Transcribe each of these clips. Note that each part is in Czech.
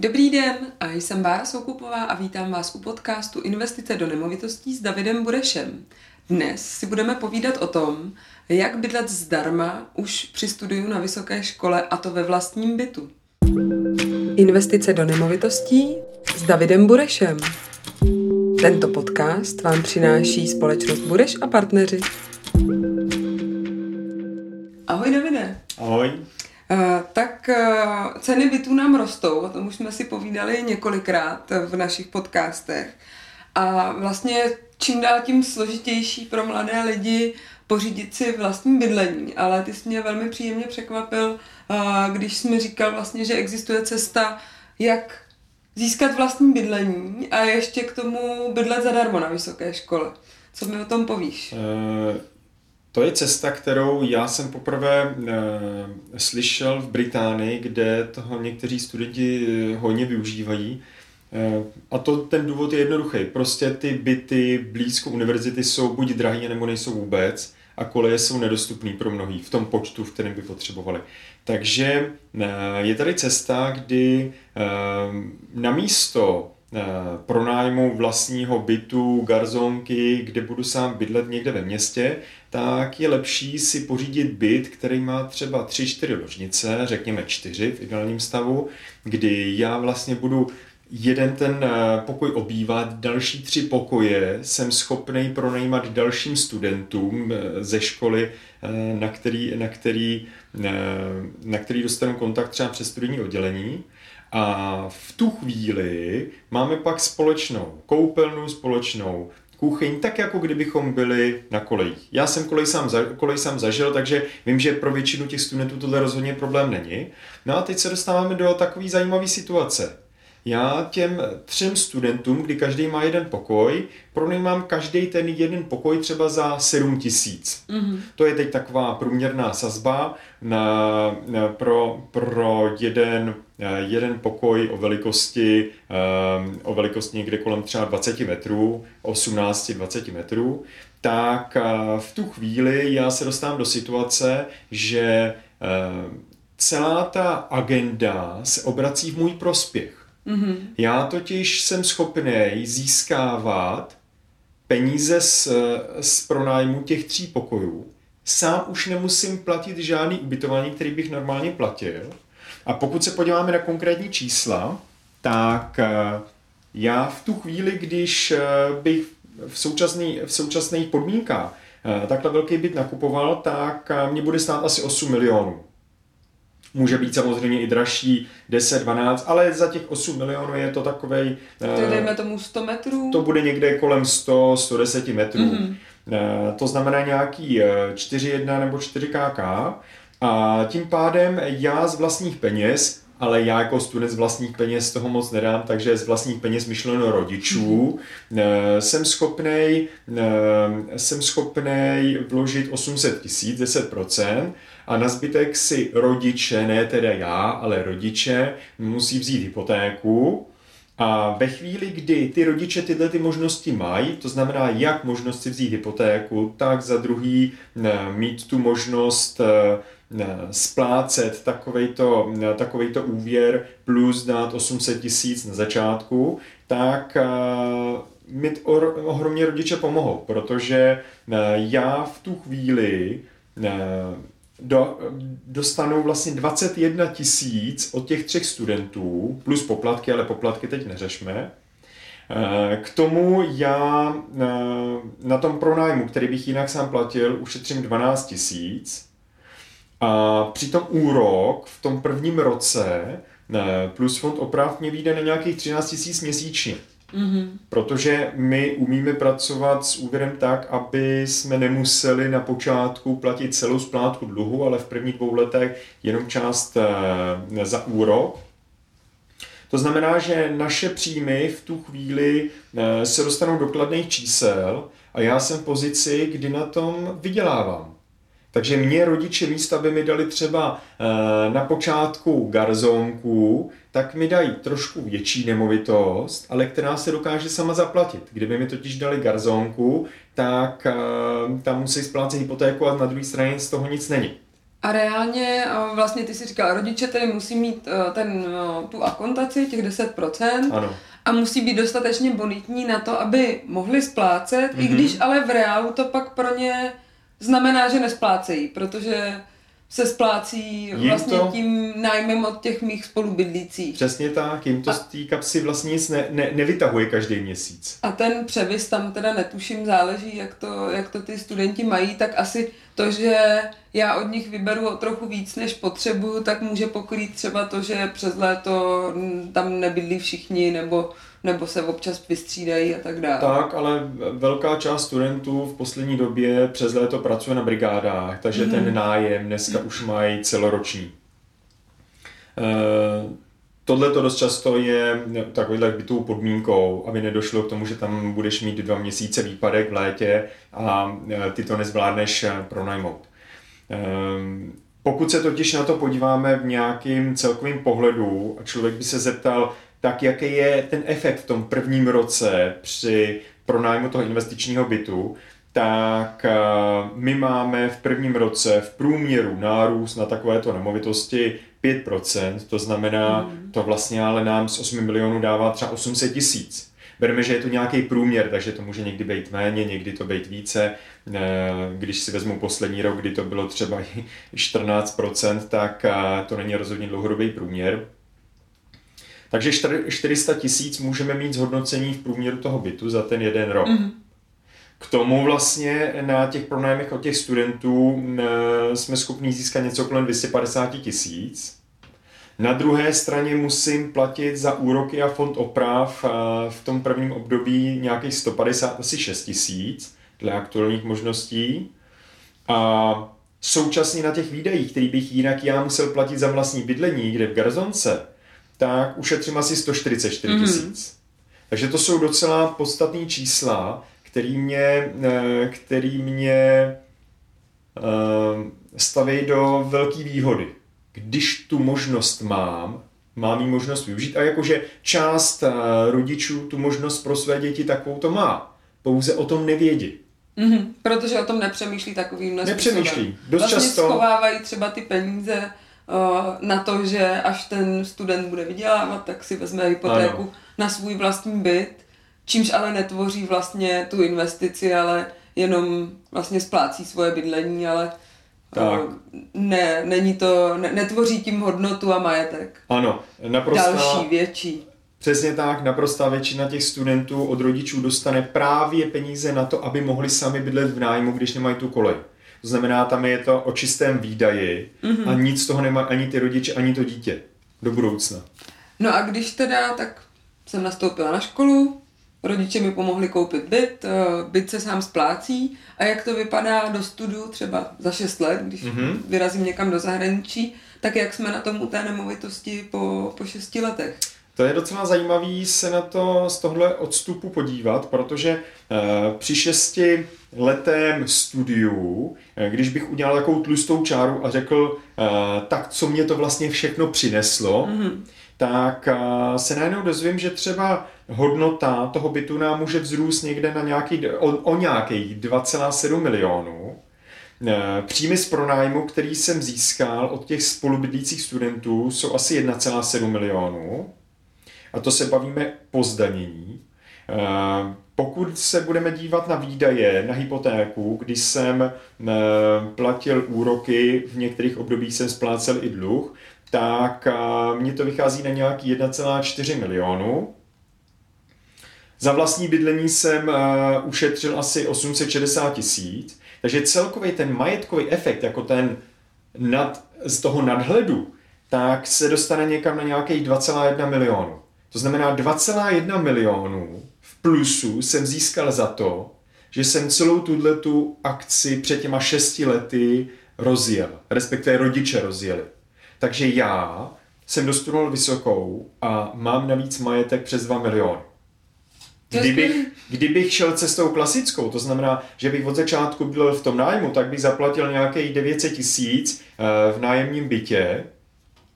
Dobrý den, a jsem Bára Soukupová a vítám vás u podcastu Investice do nemovitostí s Davidem Burešem. Dnes si budeme povídat o tom, jak bydlet zdarma už při studiu na vysoké škole a to ve vlastním bytu. Investice do nemovitostí s Davidem Burešem. Tento podcast vám přináší společnost Bureš a partneři. Ahoj Davide. Ahoj. Uh, tak uh, ceny bytů nám rostou, o tom už jsme si povídali několikrát v našich podcastech. A vlastně čím dál tím složitější pro mladé lidi pořídit si vlastní bydlení, ale ty jsi mě velmi příjemně překvapil, když jsi mi říkal vlastně, že existuje cesta, jak získat vlastní bydlení a ještě k tomu bydlet zadarmo na vysoké škole. Co mi o tom povíš? To je cesta, kterou já jsem poprvé uh, slyšel v Británii, kde toho někteří studenti hodně využívají. Uh, a to ten důvod je jednoduchý. Prostě ty byty blízko univerzity jsou buď drahé, nebo nejsou vůbec a koleje jsou nedostupné pro mnohý v tom počtu, v kterém by potřebovali. Takže je tady cesta, kdy na místo pronájmu vlastního bytu, garzonky, kde budu sám bydlet někde ve městě, tak je lepší si pořídit byt, který má třeba 3-4 ložnice, řekněme 4 v ideálním stavu, kdy já vlastně budu jeden ten eh, pokoj obývat, další tři pokoje jsem schopný pronajímat dalším studentům eh, ze školy, eh, na který, na který, na který dostanu kontakt třeba přes studijní oddělení. A v tu chvíli máme pak společnou koupelnu, společnou kuchyň, tak jako kdybychom byli na kolejích. Já jsem kolej sám, za, kolej sám zažil, takže vím, že pro většinu těch studentů tohle rozhodně problém není. No a teď se dostáváme do takové zajímavé situace. Já těm třem studentům, kdy každý má jeden pokoj, pronajímám každý ten jeden pokoj třeba za 7 tisíc. Mm-hmm. To je teď taková průměrná sazba na, na, pro, pro jeden, jeden pokoj o velikosti, um, o velikosti někde kolem třeba 20 metrů, 18-20 metrů, tak uh, v tu chvíli já se dostávám do situace, že celá ta agenda se obrací v můj prospěch. Mm-hmm. Já totiž jsem schopný získávat peníze z, z pronájmu těch tří pokojů. Sám už nemusím platit žádný ubytování, který bych normálně platil. A pokud se podíváme na konkrétní čísla, tak eh, já v tu chvíli, když eh, bych v, současný, v současných podmínkách eh, takhle velký byt nakupoval, tak mě bude stát asi 8 milionů. Může být samozřejmě i dražší 10, 12, ale za těch 8 milionů je to takovej... To uh, dejme tomu 100 metrů? To bude někde kolem 100, 110 metrů. Mm-hmm. To znamená nějaký 4,1 eh, nebo 4KK. A tím pádem já z vlastních peněz ale já jako student z vlastních peněz toho moc nedám, takže z vlastních peněz myšleno rodičů mm-hmm. jsem schopnej, jsem schopnej vložit 800 tisíc, 10%, a na zbytek si rodiče, ne teda já, ale rodiče, musí vzít hypotéku. A ve chvíli, kdy ty rodiče tyhle ty možnosti mají, to znamená jak možnost si vzít hypotéku, tak za druhý eh, mít tu možnost eh, eh, splácet takovejto, takovejto úvěr plus dát 800 tisíc na začátku, tak mi ohromně rodiče pomohou, protože já v tu chvíli do, dostanou vlastně 21 tisíc od těch třech studentů, plus poplatky, ale poplatky teď neřešme. Eh, k tomu já eh, na tom pronájmu, který bych jinak sám platil, ušetřím 12 tisíc. A přitom úrok v tom prvním roce eh, plus fond oprav mě vyjde na nějakých 13 tisíc měsíčně. Mm-hmm. Protože my umíme pracovat s úvěrem tak, aby jsme nemuseli na počátku platit celou splátku dluhu, ale v prvních dvou letech jenom část e, za úrok. To znamená, že naše příjmy v tu chvíli e, se dostanou do kladných čísel a já jsem v pozici, kdy na tom vydělávám. Takže mě rodiče místo, aby mi dali třeba e, na počátku garzonku, tak mi dají trošku větší nemovitost, ale která se dokáže sama zaplatit. Kdyby mi totiž dali garzonku, tak uh, tam musí splácet hypotéku a na druhé straně z toho nic není. A reálně vlastně ty si říkal, rodiče tedy musí mít ten, tu akontaci, těch 10%. Ano. A musí být dostatečně bonitní na to, aby mohli splácet, mm-hmm. i mhm. když ale v reálu to pak pro ně znamená, že nesplácejí, protože se splácí jim vlastně to, tím nájmem od těch mých spolubydlících. Přesně tak, jim to a, z té kapsy vlastně nic ne, ne, nevytahuje každý měsíc. A ten převis tam teda netuším, záleží, jak to, jak to ty studenti mají, tak asi to, že já od nich vyberu o trochu víc, než potřebuju, tak může pokrýt třeba to, že přes léto tam nebydlí všichni, nebo nebo se občas vystřídají a tak dále. Tak, ale velká část studentů v poslední době přes léto pracuje na brigádách, takže mm. ten nájem dneska už mají celoroční. E, Tohle to dost často je takovýhle bytovou podmínkou, aby nedošlo k tomu, že tam budeš mít dva měsíce výpadek v létě a e, ty to nezvládneš e, pronajmout. Pokud se totiž na to podíváme v nějakým celkovým pohledu a člověk by se zeptal, tak jaký je ten efekt v tom prvním roce při pronájmu toho investičního bytu, tak eh, my máme v prvním roce v průměru nárůst na takovéto nemovitosti 5%, to znamená, mm. to vlastně ale nám z 8 milionů dává třeba 800 tisíc. Bereme, že je to nějaký průměr, takže to může někdy být méně, někdy to být více. Eh, když si vezmu poslední rok, kdy to bylo třeba 14%, tak eh, to není rozhodně dlouhodobý průměr. Takže 400 tisíc můžeme mít zhodnocení v průměru toho bytu za ten jeden rok. Mm-hmm. K tomu vlastně na těch pronájmech od těch studentů jsme schopni získat něco kolem 250 tisíc. Na druhé straně musím platit za úroky a fond oprav v tom prvním období nějakých 150 asi 6 tisíc dle aktuálních možností. A současně na těch výdajích, který bych jinak já musel platit za vlastní bydlení, kde v Garzonce, tak ušetřím asi 144 mhm. tisíc. Mm-hmm. Takže to jsou docela podstatné čísla, který mě, eh, který mě eh, staví do velké výhody. Když tu možnost mám, mám jí možnost využít a jakože část eh, rodičů tu možnost pro své děti takovou to má. Pouze o tom nevědí. Mm-hmm, protože o tom nepřemýšlí takovým Nepřemýšlí. Dost vlastně často... schovávají třeba ty peníze na to, že až ten student bude vydělávat, tak si vezme hypotéku ano. na svůj vlastní byt, čímž ale netvoří vlastně tu investici, ale jenom vlastně splácí svoje bydlení, ale tak. ne, není to, ne, netvoří tím hodnotu a majetek. Ano, naprosto. Další, větší. Přesně tak, naprostá většina těch studentů od rodičů dostane právě peníze na to, aby mohli sami bydlet v nájmu, když nemají tu kolej. To znamená, tam je to o čistém výdaji mm-hmm. a nic z toho nemá ani ty rodiče, ani to dítě do budoucna. No a když teda, tak jsem nastoupila na školu, rodiče mi pomohli koupit byt, eh, byt se sám splácí a jak to vypadá do studu třeba za 6 let, když mm-hmm. vyrazím někam do zahraničí, tak jak jsme na tom u té nemovitosti po, po 6 letech? To je docela zajímavý se na to z tohle odstupu podívat, protože uh, při šesti letém studiu, eh, když bych udělal takovou tlustou čáru a řekl, uh, tak co mě to vlastně všechno přineslo, mm-hmm. tak uh, se najednou dozvím, že třeba hodnota toho bytu nám může vzrůst někde na nějaký, o, o nějakých 2,7 milionů. Příjmy z pronájmu, který jsem získal od těch spolubydlících studentů, jsou asi 1,7 milionů a to se bavíme po zdanění. Eh, pokud se budeme dívat na výdaje, na hypotéku, když jsem eh, platil úroky, v některých obdobích jsem splácel i dluh, tak eh, mně to vychází na nějaký 1,4 milionu. Za vlastní bydlení jsem ušetřil asi 860 tisíc, takže celkový ten majetkový efekt, jako ten nad, z toho nadhledu, tak se dostane někam na nějakých 2,1 milionu. To znamená 2,1 milionů v plusu jsem získal za to, že jsem celou tu akci před těma šesti lety rozjel, respektive rodiče rozjeli. Takže já jsem dostudoval vysokou a mám navíc majetek přes 2 miliony. Kdybych, kdybych šel cestou klasickou, to znamená, že bych od začátku byl v tom nájmu, tak bych zaplatil nějakých 900 tisíc eh, v nájemním bytě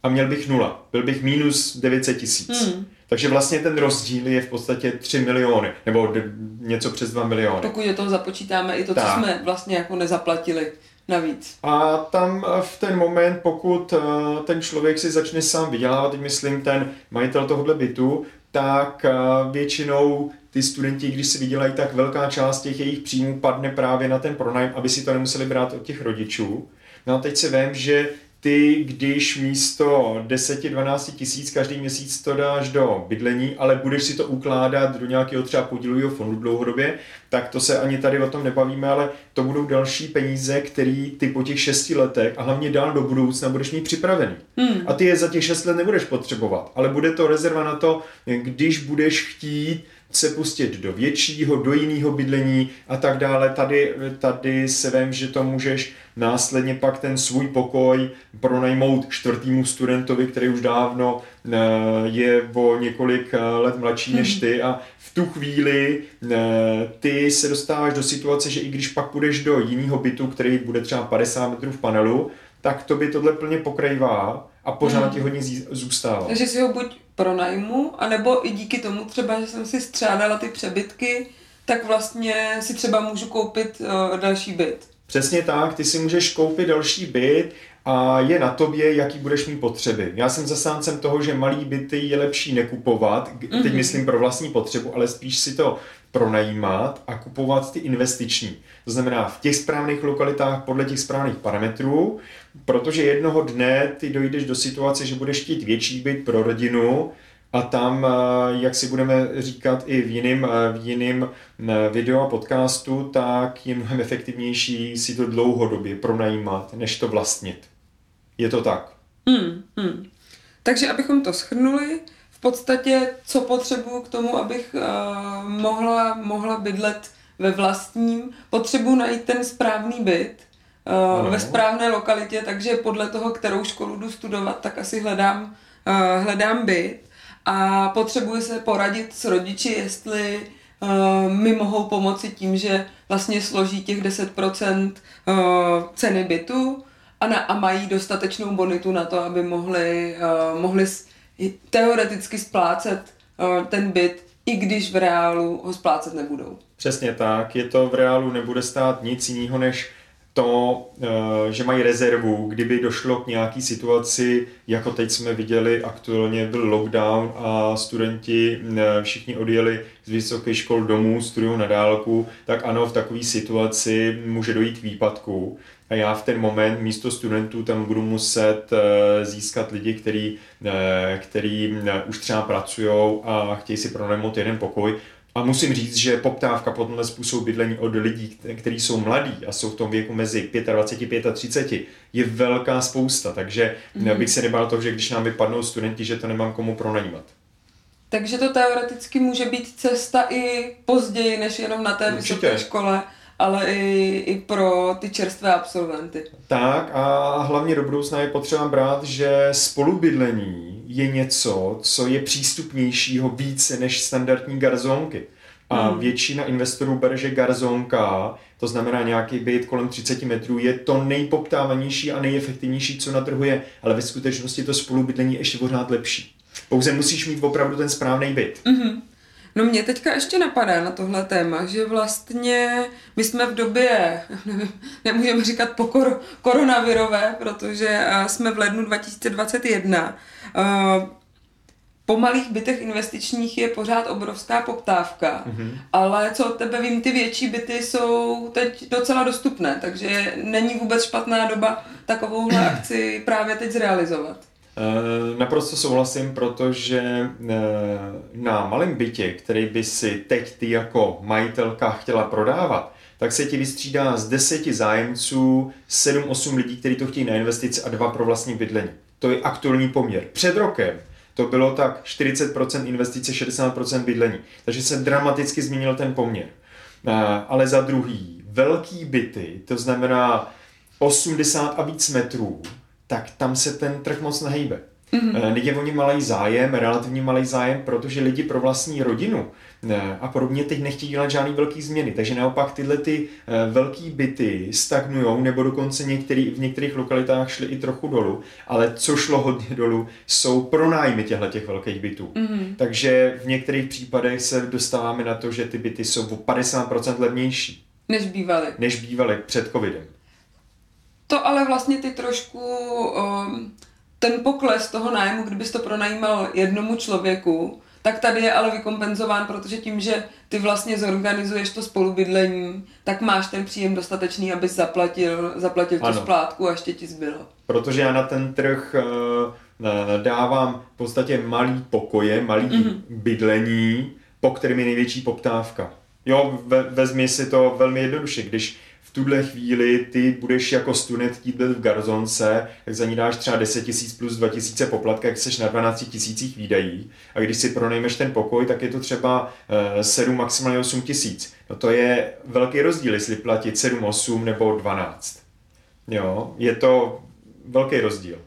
a měl bych nula. Byl bych minus 900 tisíc. Hmm. Takže vlastně ten rozdíl je v podstatě 3 miliony, nebo něco přes 2 miliony. Pokud do toho započítáme i to, tak. co jsme vlastně jako nezaplatili navíc. A tam v ten moment, pokud ten člověk si začne sám vydělávat, teď myslím ten majitel tohohle bytu, tak většinou ty studenti, když si vydělají, tak velká část těch jejich příjmů padne právě na ten pronájem, aby si to nemuseli brát od těch rodičů. No a teď se vím, že ty, když místo 10-12 tisíc každý měsíc to dáš do bydlení, ale budeš si to ukládat do nějakého třeba podílového fondu dlouhodobě, tak to se ani tady o tom nebavíme, ale to budou další peníze, které ty po těch šesti letech a hlavně dál do budoucna budeš mít připravený. Hmm. A ty je za těch šest let nebudeš potřebovat, ale bude to rezerva na to, když budeš chtít se pustit do většího, do jiného bydlení a tak dále. Tady, tady se vím, že to můžeš následně pak ten svůj pokoj pronajmout čtvrtýmu studentovi, který už dávno eh, je o několik eh, let mladší než ty a v tu chvíli eh, ty se dostáváš do situace, že i když pak půjdeš do jiného bytu, který bude třeba 50 metrů v panelu, tak to by tohle plně pokrývá a pořád hmm. ti hodně zůstává. Takže si ho buď pronajmu, anebo i díky tomu třeba, že jsem si střádala ty přebytky, tak vlastně si třeba můžu koupit uh, další byt. Přesně tak, ty si můžeš koupit další byt a je na tobě, jaký budeš mít potřeby. Já jsem zasáncem toho, že malý byty je lepší nekupovat, mm-hmm. teď myslím pro vlastní potřebu, ale spíš si to pronajímat a kupovat ty investiční. To znamená v těch správných lokalitách podle těch správných parametrů, protože jednoho dne ty dojdeš do situace, že budeš chtít větší byt pro rodinu a tam, eh, jak si budeme říkat i v jiném eh, v jiným eh, videu a podcastu, tak je mnohem efektivnější si to dlouhodobě pronajímat, než to vlastnit. Je to tak. Hmm, hmm. Takže abychom to schrnuli, v podstatě, co potřebuju k tomu, abych uh, mohla, mohla bydlet ve vlastním, potřebuji najít ten správný byt uh, ve správné lokalitě, takže podle toho, kterou školu jdu studovat, tak asi hledám, uh, hledám byt. A potřebuji se poradit s rodiči, jestli uh, mi mohou pomoci tím, že vlastně složí těch 10% uh, ceny bytu a, na, a mají dostatečnou bonitu na to, aby mohli, mohli teoreticky splácet ten byt, i když v reálu ho splácet nebudou. Přesně tak, je to v reálu nebude stát nic jiného než to, eh, že mají rezervu, kdyby došlo k nějaký situaci, jako teď jsme viděli, aktuálně byl lockdown a studenti eh, všichni odjeli z vysoké škol domů, studují na dálku, tak ano, v takové situaci může dojít k výpadku. A já v ten moment místo studentů tam budu muset eh, získat lidi, který, který už třeba pracují a chtějí si pronajmout jeden pokoj, a musím říct, že poptávka po tomhle způsobu bydlení od lidí, kteří jsou mladí a jsou v tom věku mezi 25 a 30, je velká spousta, takže mm-hmm. bych se nebál toho, že když nám vypadnou studenti, že to nemám komu pronajímat. Takže to teoreticky může být cesta i později, než jenom na té Určitě. vysoké škole, ale i, i pro ty čerstvé absolventy. Tak a hlavně do budoucna je potřeba brát, že spolubydlení je něco, co je přístupnějšího více než standardní garzonky. A hmm. většina investorů bere, že garzonka, to znamená nějaký byt kolem 30 metrů, je to nejpoptávanější a nejefektivnější, co na trhu je, ale ve skutečnosti to spolubydlení je ještě pořád lepší. Pouze musíš mít opravdu ten správný byt. Mm-hmm. No mě teďka ještě napadá na tohle téma, že vlastně my jsme v době, nevím, nemůžeme říkat po kor- koronavirové, protože jsme v lednu 2021. Po malých bytech investičních je pořád obrovská poptávka, mm-hmm. ale co od tebe vím, ty větší byty jsou teď docela dostupné, takže není vůbec špatná doba takovouhle akci právě teď zrealizovat. Eh, naprosto souhlasím, protože eh, na malém bytě, který by si teď ty jako majitelka chtěla prodávat, tak se ti vystřídá z deseti zájemců 7-8 lidí, kteří to chtějí na investici a dva pro vlastní bydlení. To je aktuální poměr. Před rokem to bylo tak 40% investice, 60% bydlení. Takže se dramaticky změnil ten poměr. Eh, ale za druhý, velký byty, to znamená 80 a víc metrů, tak tam se ten trh moc nehejbe. Mm-hmm. Lidi oni malý zájem, relativně malý zájem, protože lidi pro vlastní rodinu eh, a podobně teď nechtějí dělat žádný velký změny. Takže naopak tyhle ty eh, velký byty stagnují, nebo dokonce některý, v některých lokalitách šly i trochu dolů, ale co šlo hodně dolů, jsou pronájmy těchto těch velkých bytů. Mm-hmm. Takže v některých případech se dostáváme na to, že ty byty jsou o 50% levnější. Než bývaly. Než bývaly před covidem. To ale vlastně ty trošku, um, ten pokles toho nájmu, kdybys to pronajímal jednomu člověku, tak tady je ale vykompenzován, protože tím, že ty vlastně zorganizuješ to spolubydlení, tak máš ten příjem dostatečný, abys zaplatil, zaplatil tu splátku a ještě ti zbylo. Protože já na ten trh uh, dávám v podstatě malý pokoje, malý mm-hmm. bydlení, po kterým je největší poptávka. Jo, ve, vezmi si to velmi jednoduše, když tuhle chvíli ty budeš jako student chtít v Garzonce, tak za ní dáš třeba 10 tisíc plus 2 tisíce poplatka, jak jsi na 12 tisících výdají. A když si pronejmeš ten pokoj, tak je to třeba 7, eh, maximálně 8 tisíc. No to je velký rozdíl, jestli platit 7, 8 nebo 12. Jo, je to velký rozdíl.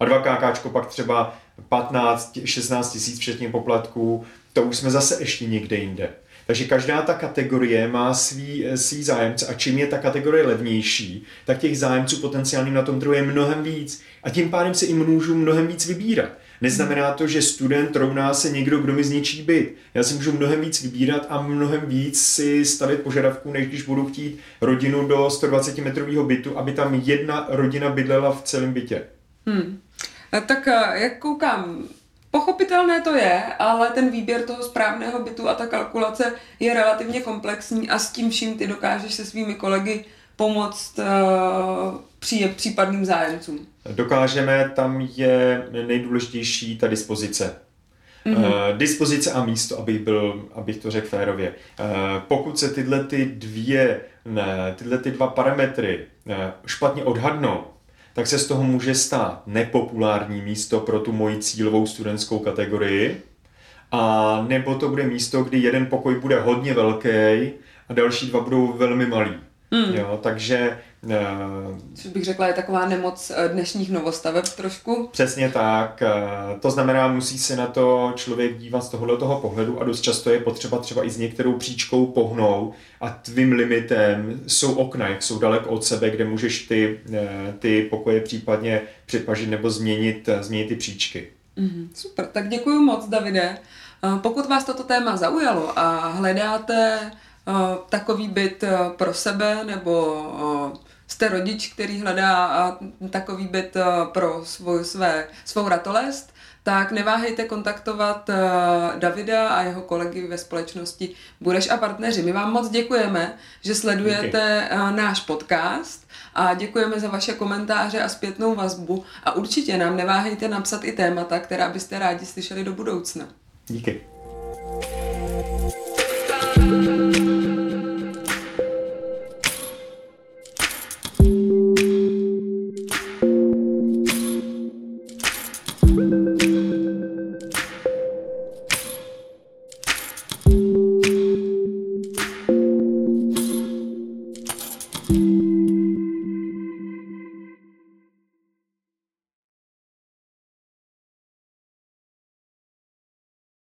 A 2 KKčko pak třeba 15, 16 tisíc včetně poplatků, to už jsme zase ještě někde jinde. Takže každá ta kategorie má svý, svý zájemce a čím je ta kategorie levnější, tak těch zájemců potenciálně na tom trhu je mnohem víc. A tím pádem si i můžu mnohem víc vybírat. Neznamená to, že student rovná se někdo, kdo mi zničí byt. Já si můžu mnohem víc vybírat a mnohem víc si stavit požadavků, než když budu chtít rodinu do 120 metrového bytu, aby tam jedna rodina bydlela v celém bytě. Hmm. Tak eh, jak koukám, Pochopitelné to je, ale ten výběr toho správného bytu a ta kalkulace je relativně komplexní a s tím vším ty dokážeš se svými kolegy pomoct uh, při případným zájemcům. Dokážeme, tam je nejdůležitější ta dispozice. Mm-hmm. Uh, dispozice a místo, abych, byl, abych to řekl férově. Uh, pokud se tyhle ty dvě, ne, tyhle ty dva parametry uh, špatně odhadnou, tak se z toho může stát nepopulární místo pro tu moji cílovou studentskou kategorii, a nebo to bude místo, kdy jeden pokoj bude hodně velký a další dva budou velmi malý. Mm. Jo, takže Což bych řekla, je taková nemoc eh, dnešních novostaveb trošku. Přesně tak. Uh, to znamená, musí se na to člověk dívat z tohohle toho pohledu a dost často je potřeba třeba i s některou příčkou pohnout a tvým limitem jsou okna, jak jsou daleko od sebe, kde můžeš ty, uh, ty pokoje případně připažit nebo změnit, změnit ty příčky. Mm-hmm. Super, tak děkuji moc, Davide. Pokud vás toto téma zaujalo a hledáte takový byt pro sebe nebo jste rodič, který hledá takový byt pro svou, své, svou ratolest, tak neváhejte kontaktovat Davida a jeho kolegy ve společnosti Budeš a partneři. My vám moc děkujeme, že sledujete Díky. náš podcast a děkujeme za vaše komentáře a zpětnou vazbu a určitě nám neváhejte napsat i témata, která byste rádi slyšeli do budoucna. Díky.